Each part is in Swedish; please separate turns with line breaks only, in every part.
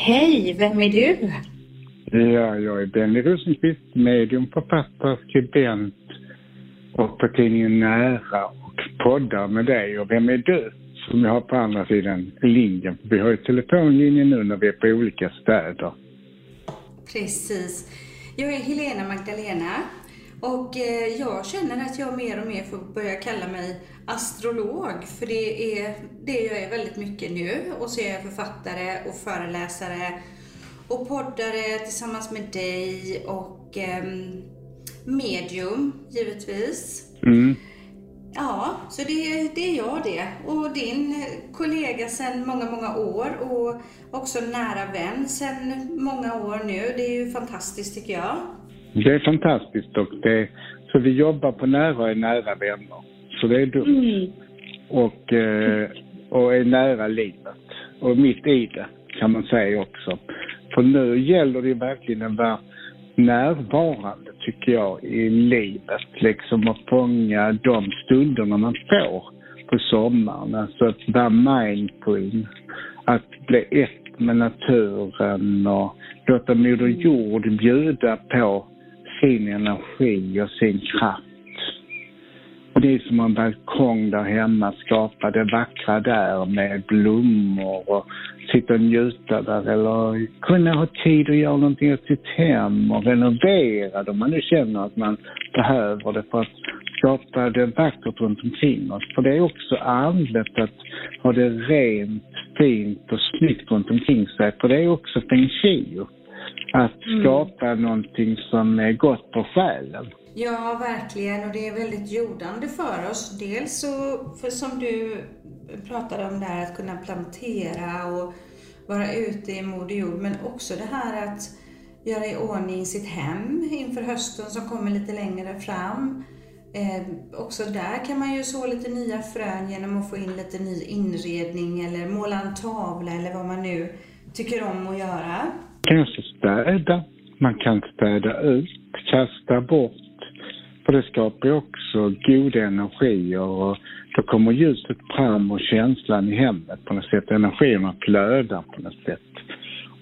Hej, vem är du?
Ja, jag är Benny Rosenqvist, medium, författare, skribent och på tidningen Nära och poddar med dig. Och vem är du? Som jag har på andra sidan linjen. Vi har ju telefonlinjen nu när vi är på olika städer.
Precis. Jag är Helena Magdalena och eh, jag känner att jag mer och mer får börja kalla mig astrolog, för det är det jag är väldigt mycket nu. Och så är jag författare och föreläsare och poddare tillsammans med dig och eh, medium, givetvis.
Mm.
Ja, så det, det är jag det. Och din kollega sedan många, många år och också nära vän sedan många år nu. Det är ju fantastiskt tycker jag.
Det är fantastiskt och det, så vi jobbar på nära och är nära vänner. Så det är dumt.
Mm.
Och, eh, och är nära livet. Och mitt i det kan man säga också. För nu gäller det verkligen att vara närvarande tycker jag i livet. Liksom att fånga de stunderna man får på sommaren. Alltså att vara mindful. Att bli ett med naturen och låta Moder Jord bjuda på sin energi och sin kraft. Det är som en balkong där hemma, skapa det vackra där med blommor och sitta och njuta där eller kunna ha tid att göra någonting åt sitt hem och renovera det om man nu känner att man behöver det för att skapa det vackert runt omkring oss. För det är också andligt att ha det rent, fint och snyggt runt omkring sig. För det är också feng shui. Att
Mm.
skapa någonting som är gott för själen.
Ja, verkligen. Och det är väldigt jordande för oss. Dels så, för som du pratade om där, att kunna plantera och vara ute i Moder Jord. Men också det här att göra i ordning sitt hem inför hösten som kommer lite längre fram. Eh, också där kan man ju så lite nya frön genom att få in lite ny inredning eller måla en tavla eller vad man nu tycker om att göra.
Kanske städa. Man kan städa ut, kasta bort. För det skapar ju också goda energier och då kommer ljuset fram och känslan i hemmet på något sätt. Energierna flödar på något sätt.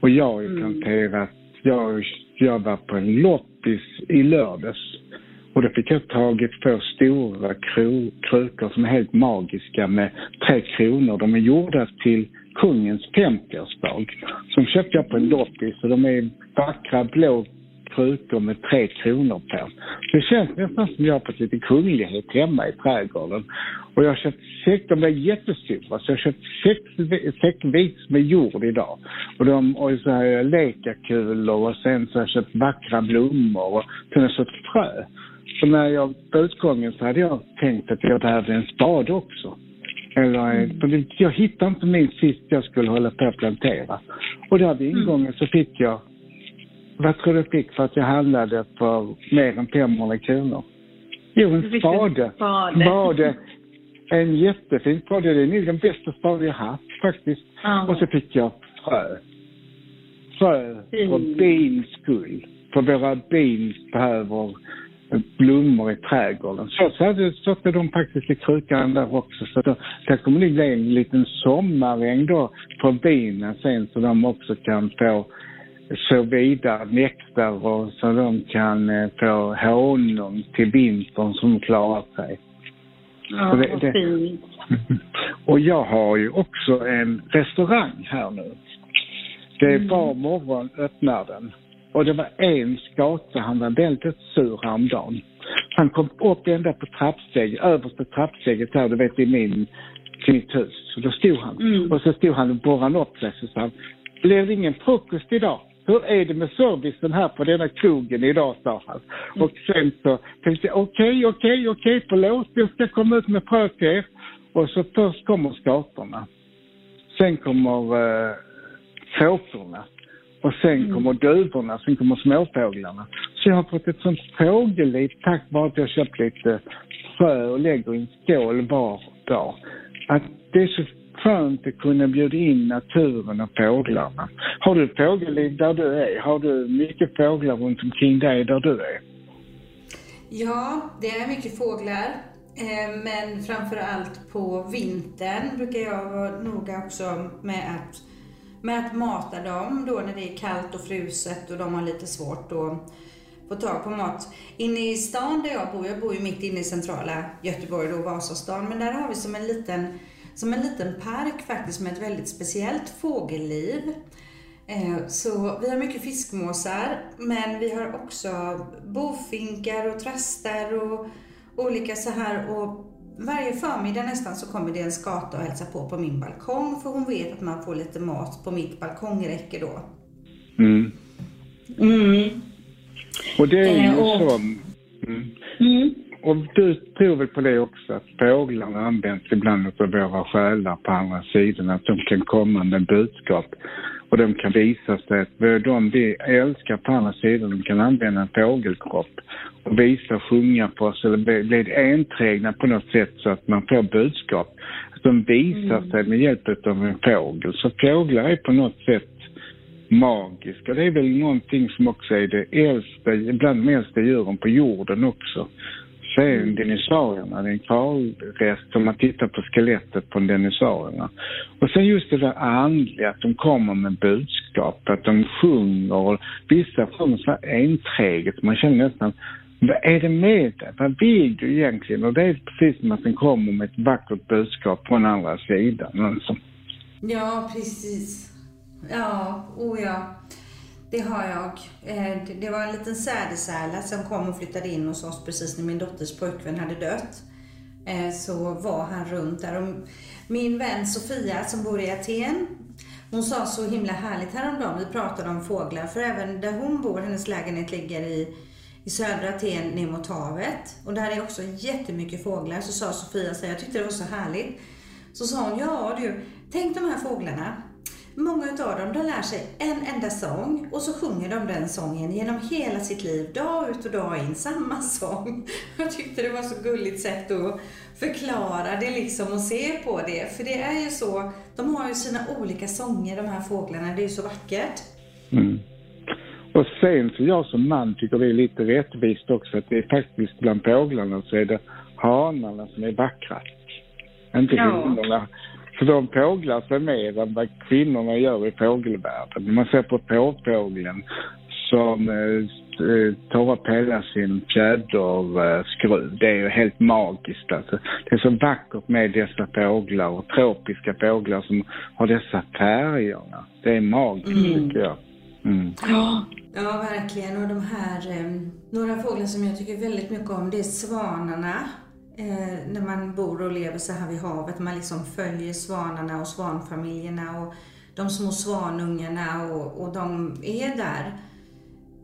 Och jag har ju
Mm.
planterat, jag, jag var på en loppis i lördags och då fick jag tagit två stora kro, krukor som är helt magiska med tre kronor. De är gjorda till kungens 50-årsdag. Som köpte jag på en loppis och de är vackra blå krukor med tre kronor på. Det känns nästan som jag har fått lite kunglighet hemma i trädgården. Och jag har köpt säck, de är jättestora, så jag har köpt sex, säckvis med jord idag. Och, de, och så har jag lekakulor och sen så har jag köpt vackra blommor och sen har jag köpt frö. Så när jag på utgången så hade jag tänkt att jag behövde en spade också. Eller, jag hittade inte min sist jag skulle hålla på att plantera. Och där vid ingången så fick jag, vad tror du jag fick för att jag handlade för mer än 500 kronor? Jo, en spade.
en spade.
Spade. En jättefin spade. Det är nog den bästa spade jag haft faktiskt.
Ja.
Och så fick jag frö. Frö för
Mm.
bins skull. För våra bin behöver blommor i trädgården. Så satte, satte de faktiskt i krukan där också. Så då, det kommer det bli en liten sommaräng då för binen sen så de också kan få så vidare nektar och så de kan eh, få honung till vintern som klarar sig.
Ja,
Så det- det-
fint.
Och jag har ju också en restaurang här nu. Det är
Mm.
var morgon öppnar den. Och det var en skata, han var väldigt sur häromdagen. Han kom upp ända på trappsteget, översta trappsteget här, du vet i min, till mitt hus. Så då stod han.
Mm.
Och så stod han och borrade upp sig så sa han, blev det ingen frukost idag? Hur är det med servicen här på denna krogen idag, sa han. Och sen så tänkte jag, okej, okej, okej, förlåt, jag ska komma ut med frö till er. Och så först kommer skatorna. Sen kommer eh, kråkorna. Och sen kommer duvorna, sen kommer småfåglarna. Så jag har fått ett sånt fågelliv tack vare att jag köpt lite frö och lägger i en skål var dag. Att det är så skönt att kunna bjuda in naturen och fåglarna. Har du fågelliv där du är? Har du mycket fåglar runt omkring dig där du är?
Ja, det är mycket fåglar. Eh, men framför allt på vintern brukar jag vara noga också med att med att mata dem då när det är kallt och fruset och de har lite svårt att få tag på mat. Inne i stan där jag bor, jag bor ju mitt inne i centrala Göteborg då, Vasastan, men där har vi som en liten, som en liten park faktiskt med ett väldigt speciellt fågelliv. Eh, så vi har mycket fiskmåsar, men vi har också bofinkar och trastar och olika så här och varje förmiddag nästan så kommer det en skata och hälsar på på min balkong för hon vet att man får lite mat på mitt balkongräcke då.
Mm.
Mm.
Och det är ju
Eh, och-
så. Mm.
Mm.
Och du tror väl på det också, att fåglarna används ibland av våra själar på andra sidan, att de kan komma med budskap och de kan visa sig att de vi älskar på andra sidan, de kan använda en fågelkropp och visa och sjunga på oss eller bli, enträgna på något sätt så att man får budskap. Att de visar sig med hjälp av en fågel. Så fåglar är på något sätt magiska. Det är väl någonting som också är det äldsta, bland de äldsta djuren på jorden också. Sen dinosaurierna, det är en kvarrest om man tittar på skelettet på dinosaurierna. Och sen just det där andliga, att de kommer med budskap, att de sjunger och vissa sjunger så här enträget. Man känner nästan, vad är det med det? Vad vill du egentligen? Och det är precis som att den kommer med ett vackert budskap från andra sidan. Alltså.
Ja, precis. Ja, oh ja. Det har jag. Eh, det- var en liten sädesärla som kom och flyttade in hos oss precis när min dotters pojkvän hade dött. Eh, så var han runt där. Och min vän Sofia som bor i Aten, hon sa så himla härligt häromdagen, vi pratade om fåglar, för även där hon bor, hennes lägenhet ligger i, i södra Aten ner mot havet. Och där är också jättemycket fåglar. Så sa Sofia, så jag tyckte det var så härligt. Så sa hon, ja du, tänk de här fåglarna. Många utav dem, de lär sig en enda sång och så sjunger de den sången genom hela sitt liv, dag ut och dag in, samma sång. Jag tyckte det var så gulligt sätt att förklara det liksom och se på det. För det är ju så, de har ju sina olika sånger de här fåglarna, det är ju så vackert.
Mm. Och sen så jag som man tycker det är lite rättvist också att det är faktiskt bland fåglarna så är det hanarna som är vackrast. Inte
Ja.
kvinnorna. För de fåglar sig mer än vad kvinnorna gör i fågelvärlden. Om man ser på påfågeln som eh, eh, tar upp hela sin fjäderskruv. Det är ju helt magiskt alltså. Det är så vackert med dessa fåglar och tropiska fåglar som har dessa färgerna. Det är magiskt tycker jag. Mm.
Ja.
Ja, verkligen. Och de här, eh, några fåglar som jag tycker väldigt mycket om, det är svanarna. Eh, när man bor och lever så här vid havet, man liksom följer svanarna och svanfamiljerna och de små svanungarna och, och de är där.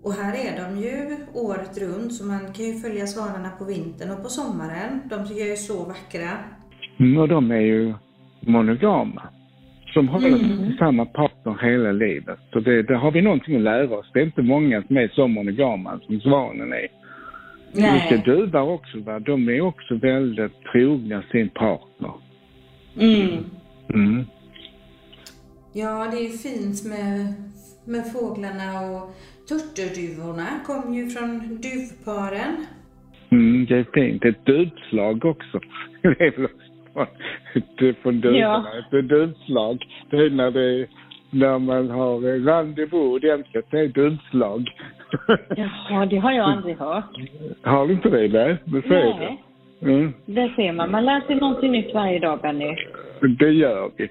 Och här är de ju året runt, så man kan ju följa svanarna på vintern och på sommaren. De tycker jag är så vackra.
Mm, Och de är ju monogama. Som håller samma partner hela livet. Så det, det har vi någonting att lära oss. Det är inte många som är så monogama som svanen är. Vilka duvar också, va? de är också väldigt trogna sin partner.
Mm.
Mm.
Ja, det är fint med, med fåglarna och turturduvorna kommer ju från duvparen.
Mm, det är fint. Ett duvslag också. Det är väl från, det- duvorna. Ett duvslag. Det är när, det, när man har rendezvous ordentligt. Det är duvslag.
Jaha, det har jag aldrig hört.
Har du inte det? Nej, det säger
Nej.
du. Mm.
Det ser man. Man lär sig någonting nytt varje dag, Benny.
Det gör vi.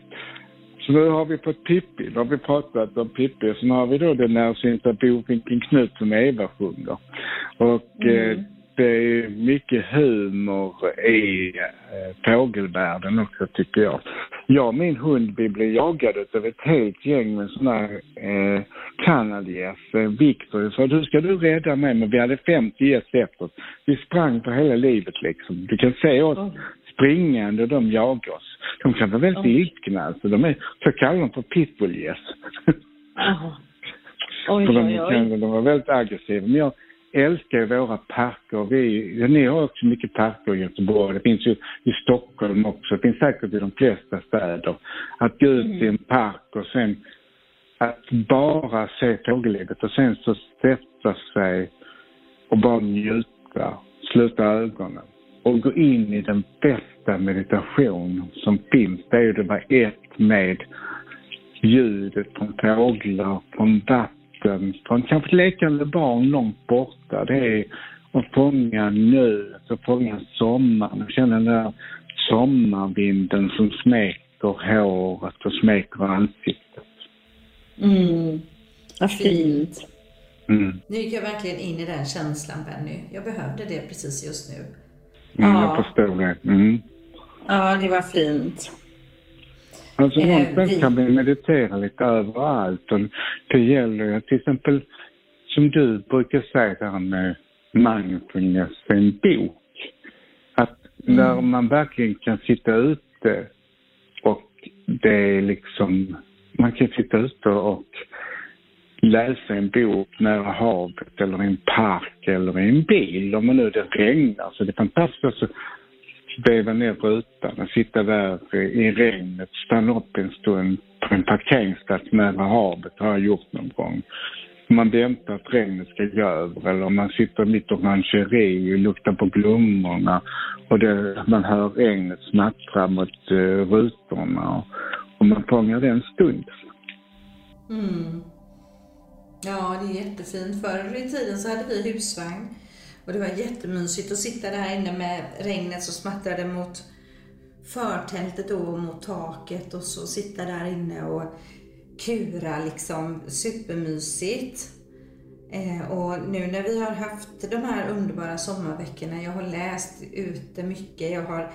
Så nu har vi fått Pippi, nu har vi pratat om Pippi. Så nu har vi då den närsynta bofinken Knut som Eva sjunger. Och eh, det är mycket humor i eh, fågelvärlden också tycker jag. Jag och min hund, vi blev jagade av ett helt gäng med sådana här eh, kanadgäss. Eh, Victor sa, du ska du rädda mig? Men vi hade 50 gäss efter oss. Vi sprang för hela livet liksom. Du kan se oss springande och de jagar oss. De kan vara väldigt
Oj.
ilskna alltså. De är, så kallar de för pitbullgäss.
Oj,
de,
oj, oj.
kan, de var väldigt aggressiva. Men jag älskar våra parker. Vi, ja, ni har också mycket parker i Göteborg. Det finns ju i Stockholm också. Det finns säkert i de flesta städer. Att gå ut i en park och sen att bara se fågellivet och sen så sätta sig och bara njuta, sluta ögonen och gå in i den bästa meditation som finns. Det är ju det vara ett med ljudet från fåglar, från vatten, från kanske lekande barn långt borta. Det är att fånga nuet och fånga sommaren och känna den där sommarvinden som smeker håret och smeker ansiktet.
Mm. Vad fint.
Mm.
Nu gick jag verkligen in i den känslan Benny. Jag behövde det precis just nu.
Mm,
Ja.
Jag förstår det. Mm.
Ja, det var fint.
Alltså
Eh,
någonstans
vi-
kan vi meditera lite överallt. Och det gäller ju till exempel, som du brukar säga det här med mindfulness, en bok. Att när man verkligen kan sitta ute och det är liksom, man kan sitta ute och läsa en bok nära havet eller i en park eller i en bil om man nu det regnar. Så det är fantastiskt att veva ner rutan och sitta där i regnet, stanna upp en stund på en parkeringsplats nära havet har jag gjort någon gång. Man väntar att regnet ska gå över eller man sitter mitt och mancheri och luktar på blommorna och det, man hör regnet smattra mot uh, rutorna och, och man fångar den stunden.
Mm. Ja, det är jättefint. Förr i tiden så hade vi husvagn. Och det var jättemysigt att sitta där inne med regnet som smattrade mot förtältet då och mot taket och så sitta där inne och kura liksom supermysigt. Eh, och nu när vi har haft de här underbara sommarveckorna, jag har läst ute mycket, jag har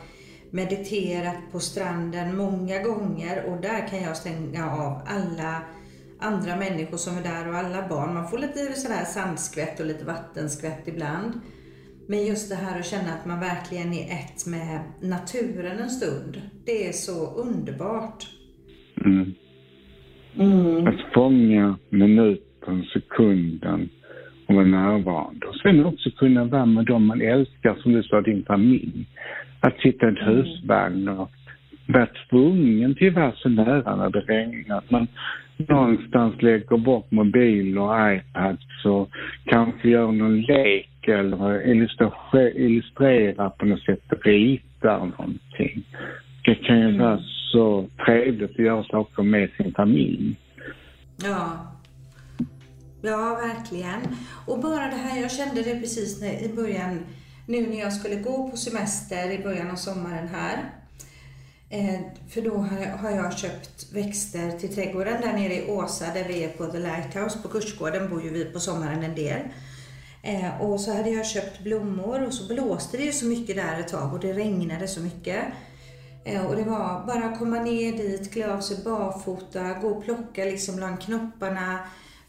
mediterat på stranden många gånger och där kan jag stänga av alla andra människor som är där och alla barn. Man får lite sådär sandskvätt och lite vattenskvätt ibland. Men just det här att känna att man verkligen är ett med naturen en stund. Det är så underbart.
Mm.
Mm.
Att fånga minuten, sekunden och vara närvarande. Och sen också kunna vara med dem man älskar, som du sa, din familj. Att sitta i en husvagn och vara tvungen till att vara så nära när det regnar. Att man någonstans lägger bort mobil och iPads och kanske gör någon lek eller illustrerar på något sätt, ritar någonting. Det kan ju vara så trevligt att göra saker med sin familj.
Ja. Ja, verkligen. Och bara det här, jag kände det precis när, i början, nu när jag skulle gå på semester i början av sommaren här. Eh, för då har, jag köpt växter till trädgården där nere i Åsa där vi är på The Lighthouse. På kursgården bor ju vi på sommaren en del. Eh, och så hade jag köpt blommor och så blåste det ju så mycket där ett tag och det regnade så mycket. Eh, och det var bara att komma ner dit, klä av sig barfota, gå och plocka liksom bland knopparna,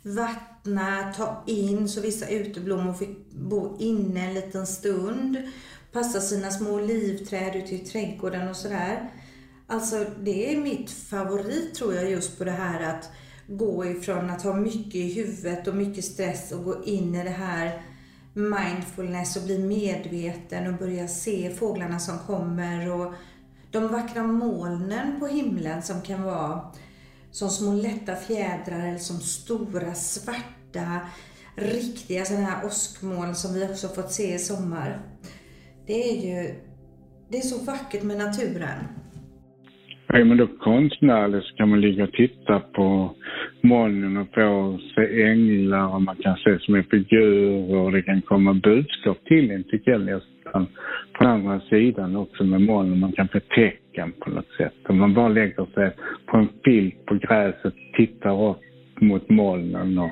vattna, ta in så vissa uteblommor fick bo inne en liten stund. Passa sina små olivträd ute i trädgården och sådär. Alltså det är mitt favorit tror jag just på det här att gå ifrån att ha mycket i huvudet och mycket stress och gå in i det här mindfulness och bli medveten och börja se fåglarna som kommer och de vackra molnen på himlen som kan vara som små lätta fjädrar eller som stora svarta riktiga sådana här åskmoln som vi också fått se i sommar. Det är ju det är så vackert med naturen.
Är man då konstnärlig så kan man ligga och titta på molnen och få se änglar och man kan se små figurer och det kan komma budskap till en tycker jag nästan. På andra sidan också med molnen, man kan få tecken på något sätt. Om man bara lägger sig på en filt på gräset, tittar upp mot molnen och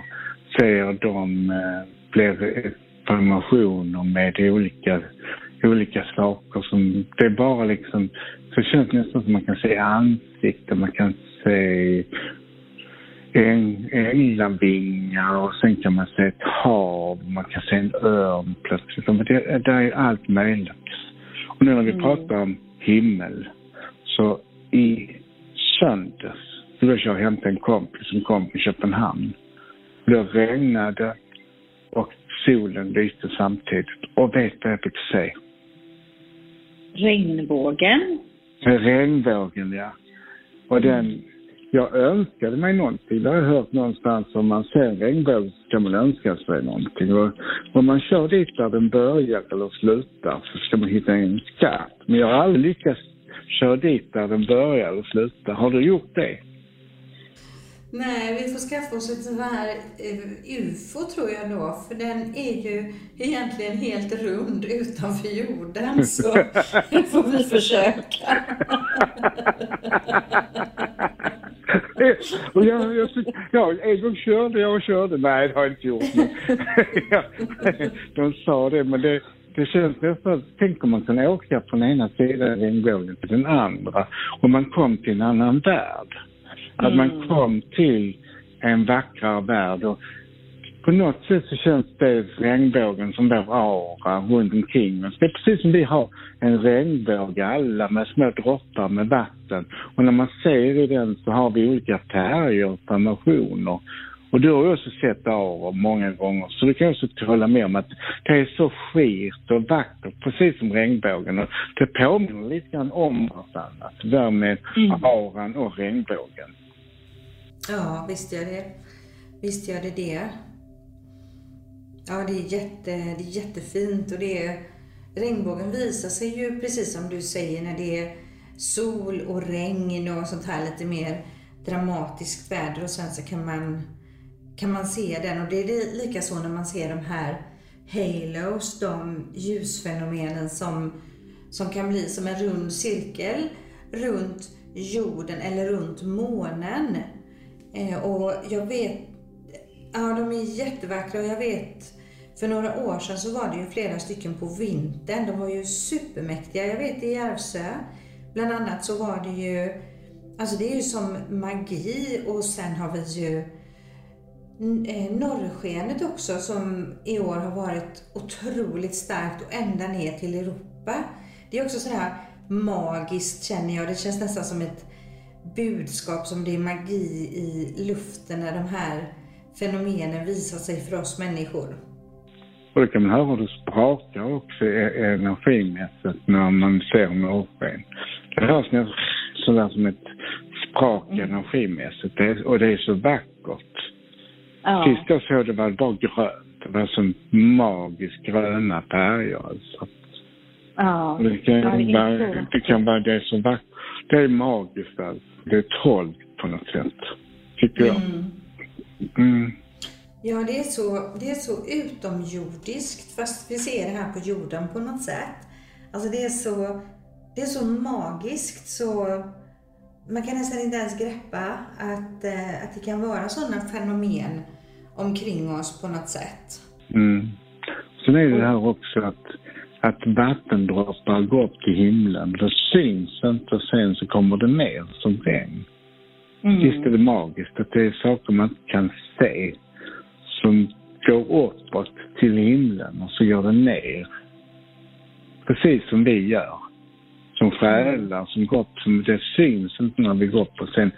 ser dem eh, blir informationer med olika, olika saker som, det är bara liksom, så känns det nästan som man kan se ansikten, man kan se äng, änglavingar och sen kan man se ett hav, man kan se en örn plötsligt. Men det, det är allt möjligt. Och nu när vi pratar om himmel, så i söndags skulle jag hämta en kompis som kom från Köpenhamn. Det regnade och solen lyste samtidigt. Och vet vad jag fick se?
Regnbågen.
Regnbågen, ja. Och den, jag önskade mig någonting. Det har jag hört någonstans. Om man ser en regnbåge så ska man önska sig någonting. Och om man kör dit där den börjar eller slutar så ska man hitta en skatt. Men jag har aldrig lyckats köra dit där den börjar eller slutar. Har du gjort det?
Nej, vi får skaffa oss ett sånt här eh, UFO tror jag då, för den är ju egentligen helt rund utanför jorden, så det får vi försöka.
och jag, jag, ja, en gång körde jag och körde. Nej, det har jag inte gjort. De sa det, men det, det känns nästan... Tänk om man kunde åka från ena sidan regnbågen till den andra och man kom till en annan värld. Att
Mm.
man kom till en vackrare värld. Och på något sätt så känns det regnbågen som vår aura runt omkring oss. Det är precis som vi har en regnbåge alla med små droppar med vatten. Och när man ser i den så har vi olika färger och formationer. Och du har ju också sett auror många gånger, så du kan också hålla med om att det är så skirt och vackert, precis som regnbågen. Och det påminner lite grann om vartannat, det där med auran och regnbågen.
Ja, visst gör det. Visst gör det det. Ja, det är, jätte, det är jättefint och det är, regnbågen visar sig ju precis som du säger när det är sol och regn och sånt här lite mer dramatiskt väder och sen så kan man, kan man se den och det är lika så när man ser de här halos, de ljusfenomenen som, som kan bli som en rund cirkel runt jorden eller runt månen. Eh, och jag vet, ja de är jättevackra och jag vet för några år sedan så var det ju flera stycken på vintern. De var ju supermäktiga. Jag vet i Järvsö bland annat så var det ju, alltså det är ju som magi och sen har vi ju eh, norrskenet också som i år har varit otroligt starkt och ända ner till Europa. Det är också sådär magiskt känner jag. Det känns nästan som ett budskap som det är magi i luften när de här fenomenen visar sig för oss människor.
Och det kan man höra hur det sprakar också e- energimässigt när man ser norrsken. Det hörs sådär som ett sprak energimässigt det, och det är så vackert.
Ja.
Sist jag såg det var det bara grönt. Det var som magiskt gröna färger alltså.
Ja.
Och Det kan,
Ja, det är
vara, det kan vara det som vackert. Det är magiskt alltså. Det är troll på något sätt. Tycker jag. Mm.
Ja, det är, så, det är så utomjordiskt fast vi ser det här på jorden på något sätt. Alltså det är så, det är så magiskt så man kan nästan inte ens greppa att, eh, att det kan vara sådana fenomen omkring oss på något sätt.
Mm. Sen är det här också att, att vattendroppar går upp till himlen. Det syns inte och sen så kommer det ner som regn.
Mm.
Visst är det magiskt att det är saker man inte kan se som går uppåt till himlen och så går det ner. Precis som vi gör. Som själar som går upp, som det syns inte när vi går upp och sen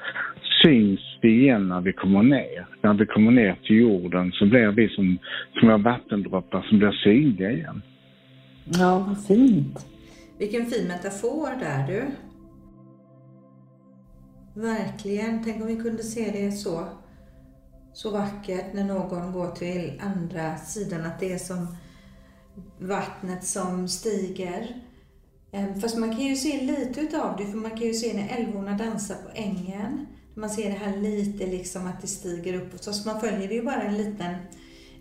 syns vi igen när vi kommer ner. När vi kommer ner till jorden så blir vi som små vattendroppar som blir synliga igen.
Ja, vad fint.
Vilken fin metafor där du. Verkligen. Tänk om vi kunde se det så, så vackert när någon går till andra sidan. Att det är som vattnet som stiger. Ehm, fast man kan ju se lite utav det, för man kan ju se när älvorna dansar på ängen. Man ser det här lite liksom att det stiger uppåt. Så man följer det ju bara en liten,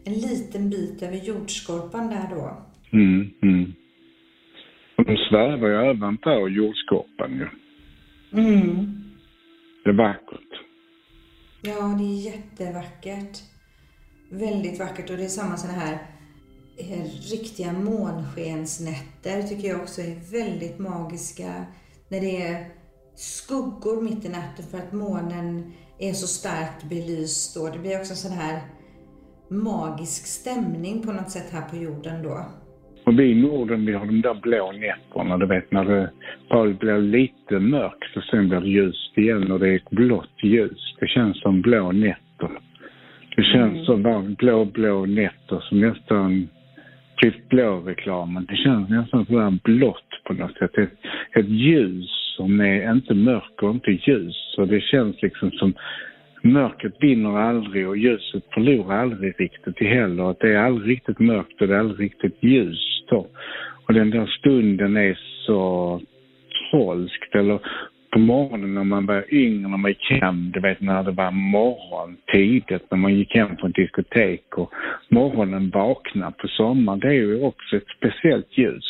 en liten bit över jordskorpan där då.
Mm, mm. Och de svävar ju även på jordskorpan ju.
Mm.
Det är vackert.
Ja, det är jättevackert. Väldigt vackert och det är samma sådana här eh, riktiga månskensnätter tycker jag också är väldigt magiska. När det är skuggor mitt i natten för att månen är så starkt belyst då. Det blir också en sån här magisk stämning på något sätt här på jorden då.
Och vi i Norden, vi har de där blå nätterna, du vet när det bara blir lite mörkt och sen blir det ljust igen och det är ett blått ljus. Det känns som blå nätter. Det känns som bara blå, blå nätter som nästan typ blå-reklamen. Det känns nästan sådär blått på något sätt. Ett, ett ljus som är inte mörkt och inte ljus. Så det känns liksom som mörkret vinner aldrig och ljuset förlorar aldrig riktigt heller. Att det är aldrig riktigt mörkt och det är aldrig riktigt ljust. Och den där stunden är så trolskt eller på morgonen när man var yngre, när man gick hem, du vet när det var morgon tidigt, när man gick hem från diskotek och morgonen vaknar på sommaren, det är ju också ett speciellt ljus.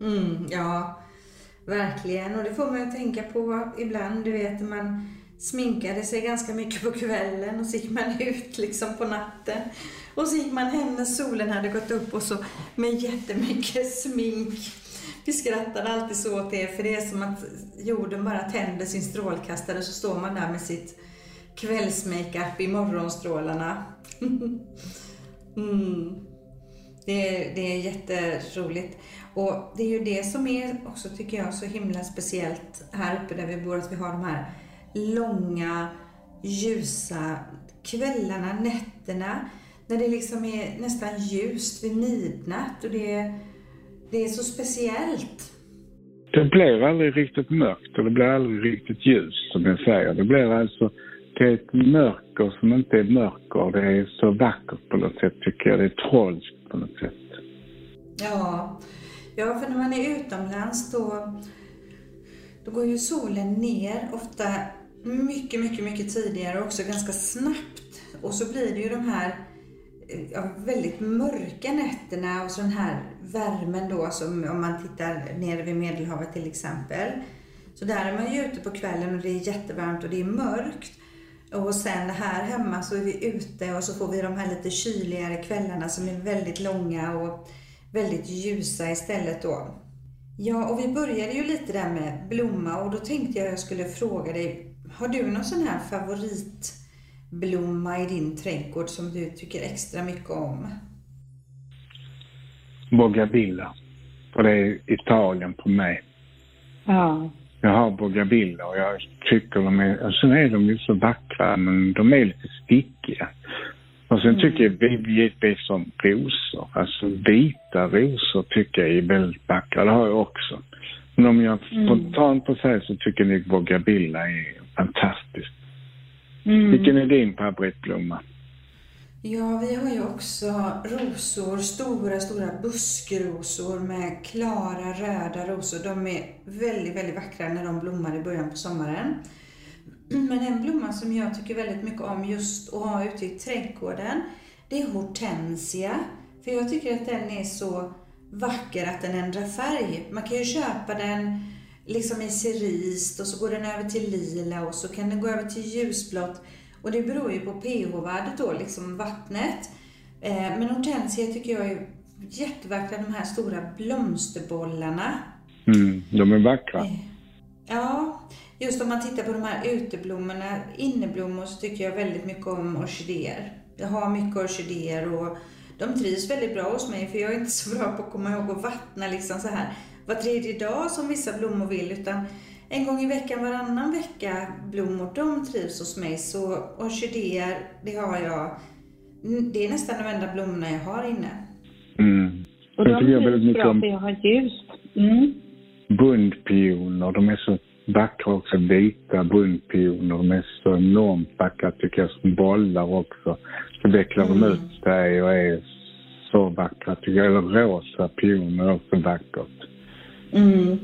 Mm, ja, verkligen. Och det får man ju tänka på ibland, du vet, när man sminkade sig ganska mycket på kvällen och så gick man ut liksom på natten. Och så gick man hem när solen hade gått upp och så med jättemycket smink. Vi skrattade alltid så åt det, för det är som att jorden bara tänder sin strålkastare så står man där med sitt kvällsmakeup i morgonstrålarna. mm. det, är, det är jätteroligt. Och det är ju det som är också, tycker jag, så himla speciellt här uppe där vi bor, att vi har de här långa, ljusa kvällarna, nätterna, när det liksom är nästan ljust vid midnatt och det är, det är så speciellt.
Det blir aldrig riktigt mörkt och det blir aldrig riktigt ljust som jag säger. Det blir alltså, det är ett mörker som inte är mörker. Det är så vackert på något sätt tycker jag. Det är trolskt på något sätt.
Ja, ja för när man är utomlands då, då går ju solen ner ofta mycket, mycket, mycket tidigare och också ganska snabbt. Och så blir det ju de här eh, ja, väldigt mörka nätterna och så den här värmen då som om man tittar nere vid Medelhavet till exempel. Så där är man ju ute på kvällen och det är jättevarmt och det är mörkt. Och sen här hemma så är vi ute och så får vi de här lite kyligare kvällarna som är väldigt långa och väldigt ljusa istället då. Ja, och vi började ju lite där med blomma och då tänkte jag att jag skulle fråga dig, har du någon sån här favorit blomma i din trädgård som du tycker extra mycket om?
Bougainvillea. Och det är Italien på mig.
Ja.
Jag har bougainvillea och jag tycker de är, och sen är de ju så vackra men de är lite stickiga. Och sen tycker jag givetvis om rosor. Alltså vita rosor tycker jag är väldigt vackra. Det har jag också. Men om jag spontant på säga så tycker jag bougainvillea är fantastiskt.
Mm.
Vilken är din favoritblomma?
Ja, vi har ju också rosor, stora, stora buskrosor med klara röda rosor. De är väldigt, väldigt vackra när de blommar i början på sommaren. Men en blomma som jag tycker väldigt mycket om just att ha ute i trädgården, det är hortensia. För jag tycker att den är så vacker att den ändrar färg. Man kan ju köpa den liksom i cerise och så går den över till lila och så kan den gå över till ljusblått. Och det beror ju på pH-värdet då, liksom vattnet. Eh, men hortensia tycker jag är jättevackra, de här stora blomsterbollarna.
Mm, de är vackra.
Eh, Ja, just om man tittar på de här uteblommorna, inneblommor, så tycker jag väldigt mycket om orkidéer. Jag har mycket orkidéer och de trivs väldigt bra hos mig för jag är inte så bra på att komma ihåg att vattna liksom så här var tredje dag som vissa blommor vill utan en gång i veckan, varannan vecka blommor, de trivs hos mig. Så orkidéer, det har jag, det är nästan de enda blommorna jag har inne.
Mm.
Och de
tycker jag väldigt
trivs
mycket
bra
om
för jag har ljust. Mm.
bundpioner. De är så vackra också. Vita bundpioner. De är så enormt vackra tycker jag. Som bollar också. Så vecklar de
Mm.
ut sig och är så vackra tycker jag. Eller rosa pioner är också vackert.
Mm.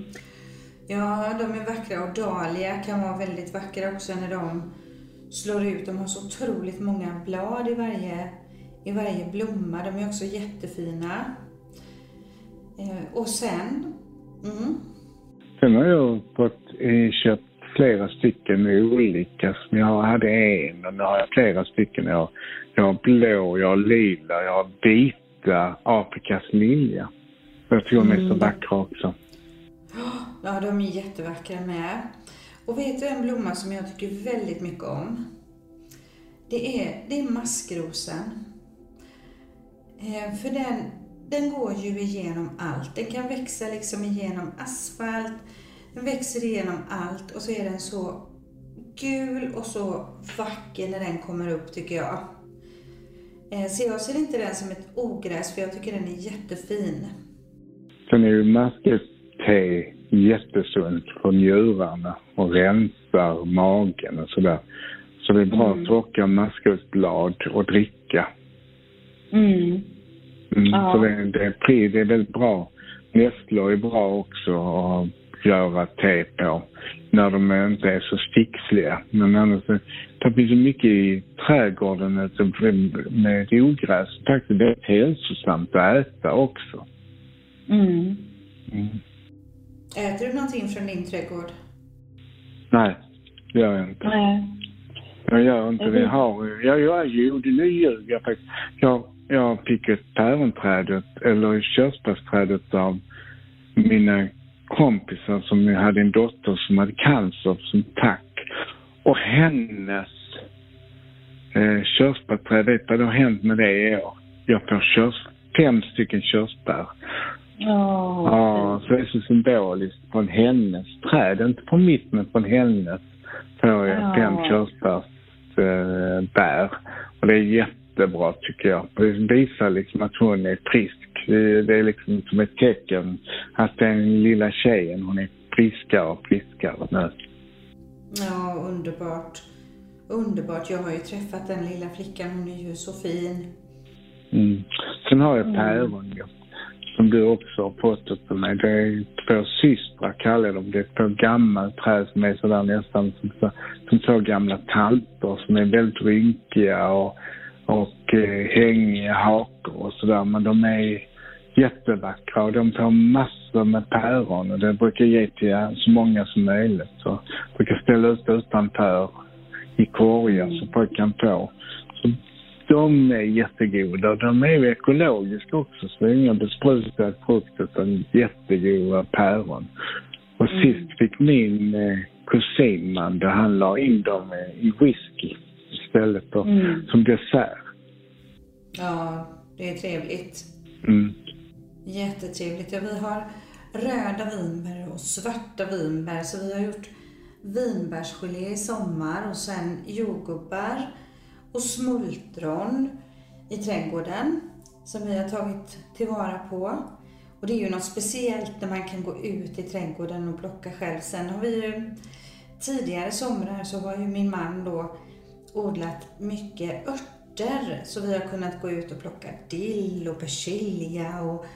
Ja, de är vackra och dahlia kan vara väldigt vackra också när de slår ut. De har så otroligt många blad i varje, i varje blomma. De är också jättefina. Eh, och sen, mm,
Sen har jag fått eh, köpt flera stycken olika. Som jag hade en och nu har jag flera stycken. Jag, jag har blå, jag har lila, jag har vita Afrikas lilja. Jag tycker de är så vackra också
ja de är jättevackra med. Och vet du en blomma som jag tycker väldigt mycket om? Det är, det är maskrosen. Eh, för den, den går ju igenom allt. Den kan växa liksom igenom asfalt, den växer igenom allt och så är den så gul och så vacker när den kommer upp tycker jag. Eh, Så jag ser inte den som ett ogräs för jag tycker den är jättefin.
Sen är ju maskroste jättesunt för njurarna och rensar magen och sådär. Så det är bra att torka maskrosblad och dricka.
Mm.
Mm,
Ja.
Så det, det, det är väldigt bra. Nässlor är bra också och göra te på när de inte är så sticksliga. Men annars, det finns så mycket i trädgården med ogräs. Faktiskt det är hälsosamt att äta också.
Mm.
Mm.
Äter du någonting från din trädgård?
Nej, det gör jag inte.
Nej.
Jag gör inte det. Jag har, jag, jag, jo, det nu ljuger jag faktiskt. Jag, jag fick ett päronträdet, eller körsbärsträdet av mina kompisar som hade en dotter som hade cancer som tack. Och hennes eh, körsbärträd, vet du vad det har hänt med det i år? Jag får körs, fem stycken körsbär.
Ja.
Ja, så det är så symboliskt från hennes träd, inte från mitt men från hennes får jag
Ja.
fem körsbärsbär. Och det är jättebra tycker jag. Det visar liksom att hon är frisk. Det är liksom som ett tecken att den lilla tjejen, hon är friskare och friskare nu.
Ja, underbart. Underbart. Jag har ju träffat den lilla flickan. Hon är ju så fin.
Mm. Sen har jag päron ju, som du också har fått av mig. Det är två systrar kallar jag dem. Det är två gamla träd som är sådär nästan som, så- som två gamla tanter som är väldigt rynkiga och, och eh, hängiga hakor och sådär. Men de är jättevackra och de får massor med päron och det brukar jag ge till så många som möjligt. Så jag brukar ställa ut utanför i korgar så folk kan få. De är jättegoda. De är ju ekologiska också, så det är inga besprutad frukt utan jättegoda päron. Och sist fick min eh, kusin man, där han la in dem eh, i whisky istället för,
Mm.
som dessert.
Ja, det är trevligt.
Mm.
Jättetrevligt. Ja, vi har röda vinbär och svarta vinbär. Så vi har gjort vinbärsgelé i sommar och sen jordgubbar och smultron i trädgården som vi har tagit tillvara på. Och det är ju något speciellt när man kan gå ut i trädgården och plocka själv. Sen har vi ju tidigare somrar så har ju min man då odlat mycket örter. Så vi har kunnat gå ut och plocka dill och persilja och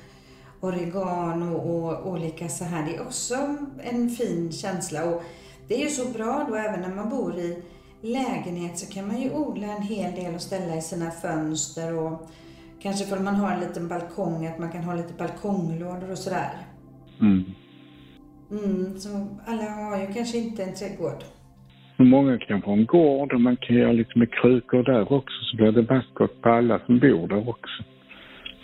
oregano och olika så här. Det är också en fin känsla och det är ju så bra då även när man bor i lägenhet så kan man ju odla en hel del och ställa i sina fönster och kanske för man har en liten balkong att man kan ha lite balkonglådor och sådär.
Mm.
Mm, så alla har ju kanske inte en trädgård.
Många kan få en gård och man kan göra lite med krukor där också så blir det vackert på alla som bor där också.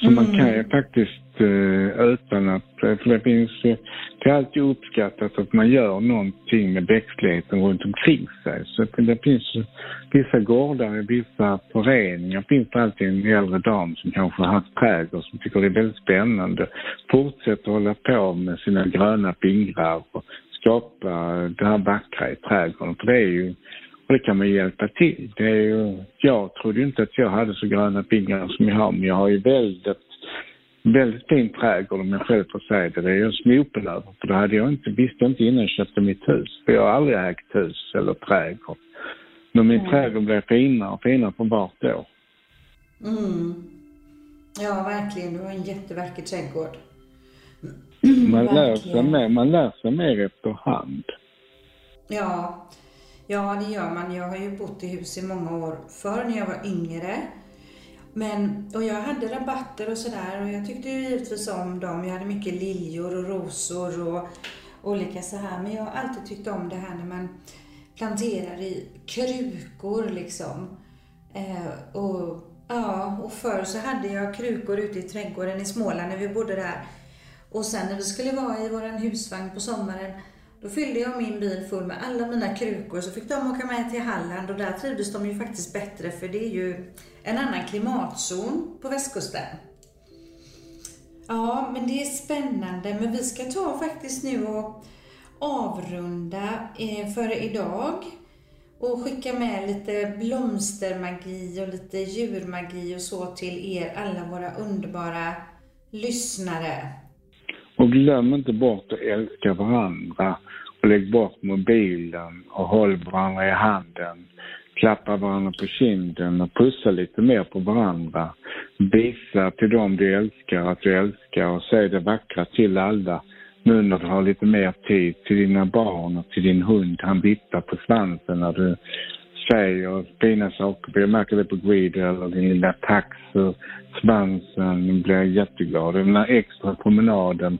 Så man kan ju faktiskt eh, utan att, för det finns ju, det är alltid uppskattat att man gör någonting med växtligheten runt omkring sig. Så det finns vissa gårdar vissa föreningar finns det alltid en äldre dam som kanske har haft trädgård som tycker det är väldigt spännande. Fortsätter hålla på med sina gröna fingrar och skapa det här vackra i trädgården. För det är ju och det kan man hjälpa till. Det är ju, jag trodde inte att jag hade så gröna fingrar som jag har, men jag har ju väldigt, väldigt fin trädgård om jag själv får säga det. Det är jag snopen över, för det hade jag inte, visste inte innan jag köpte mitt hus. För jag har aldrig ägt hus eller trädgård. Men min trädgård blir finare och finare för vart år.
Mm. Ja, verkligen. Du har en jättevacker trädgård.
Man lär sig mer, man lär sig mer efterhand.
Ja, ja det gör man. Jag har ju bott i hus i många år förr när jag var yngre. Men, och jag hade rabatter och sådär och jag tyckte ju givetvis om dem. Jag hade mycket liljor och rosor och olika så här. Men jag har alltid tyckt om det här när man planterar i krukor liksom. Eh, och, ja, och förr så hade jag krukor ute i trädgården i Småland när vi bodde där. Och sen när vi skulle vara i våran husvagn på sommaren då fyllde jag min bil full med alla mina krukor så fick de åka med till Halland och där trivdes de ju faktiskt bättre för det är ju en annan klimatzon på västkusten. Ja, men det är spännande. Men vi ska ta faktiskt nu och avrunda eh, för idag och skicka med lite blomstermagi och lite djurmagi och så till er alla våra underbara lyssnare.
Och glöm inte bort att älska varandra och lägg bort mobilen och håll varandra i handen. Klappa varandra på kinden och pussa lite mer på varandra. Visa till dem du älskar att du älskar och säg det vackra till alla nu när du har lite mer tid till dina barn och till din hund. Han viftar på svansen när du säger fina saker. Jag märker det på Guido eller din lilla tax och svansen blir jag jätteglad. Den där extra promenaden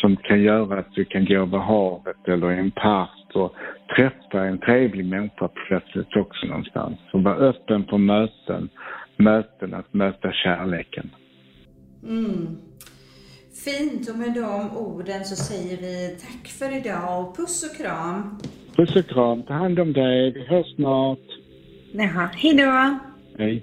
som kan göra att du kan gå över havet eller i en park och träffa en trevlig människa plötsligt också någonstans. Och vara öppen för möten, möten, att möta kärleken.
Mm. Fint och med de orden så säger vi tack för idag och puss och kram.
Puss och kram, ta hand om dig, vi hörs snart.
Jaha, hejdå.
Hej.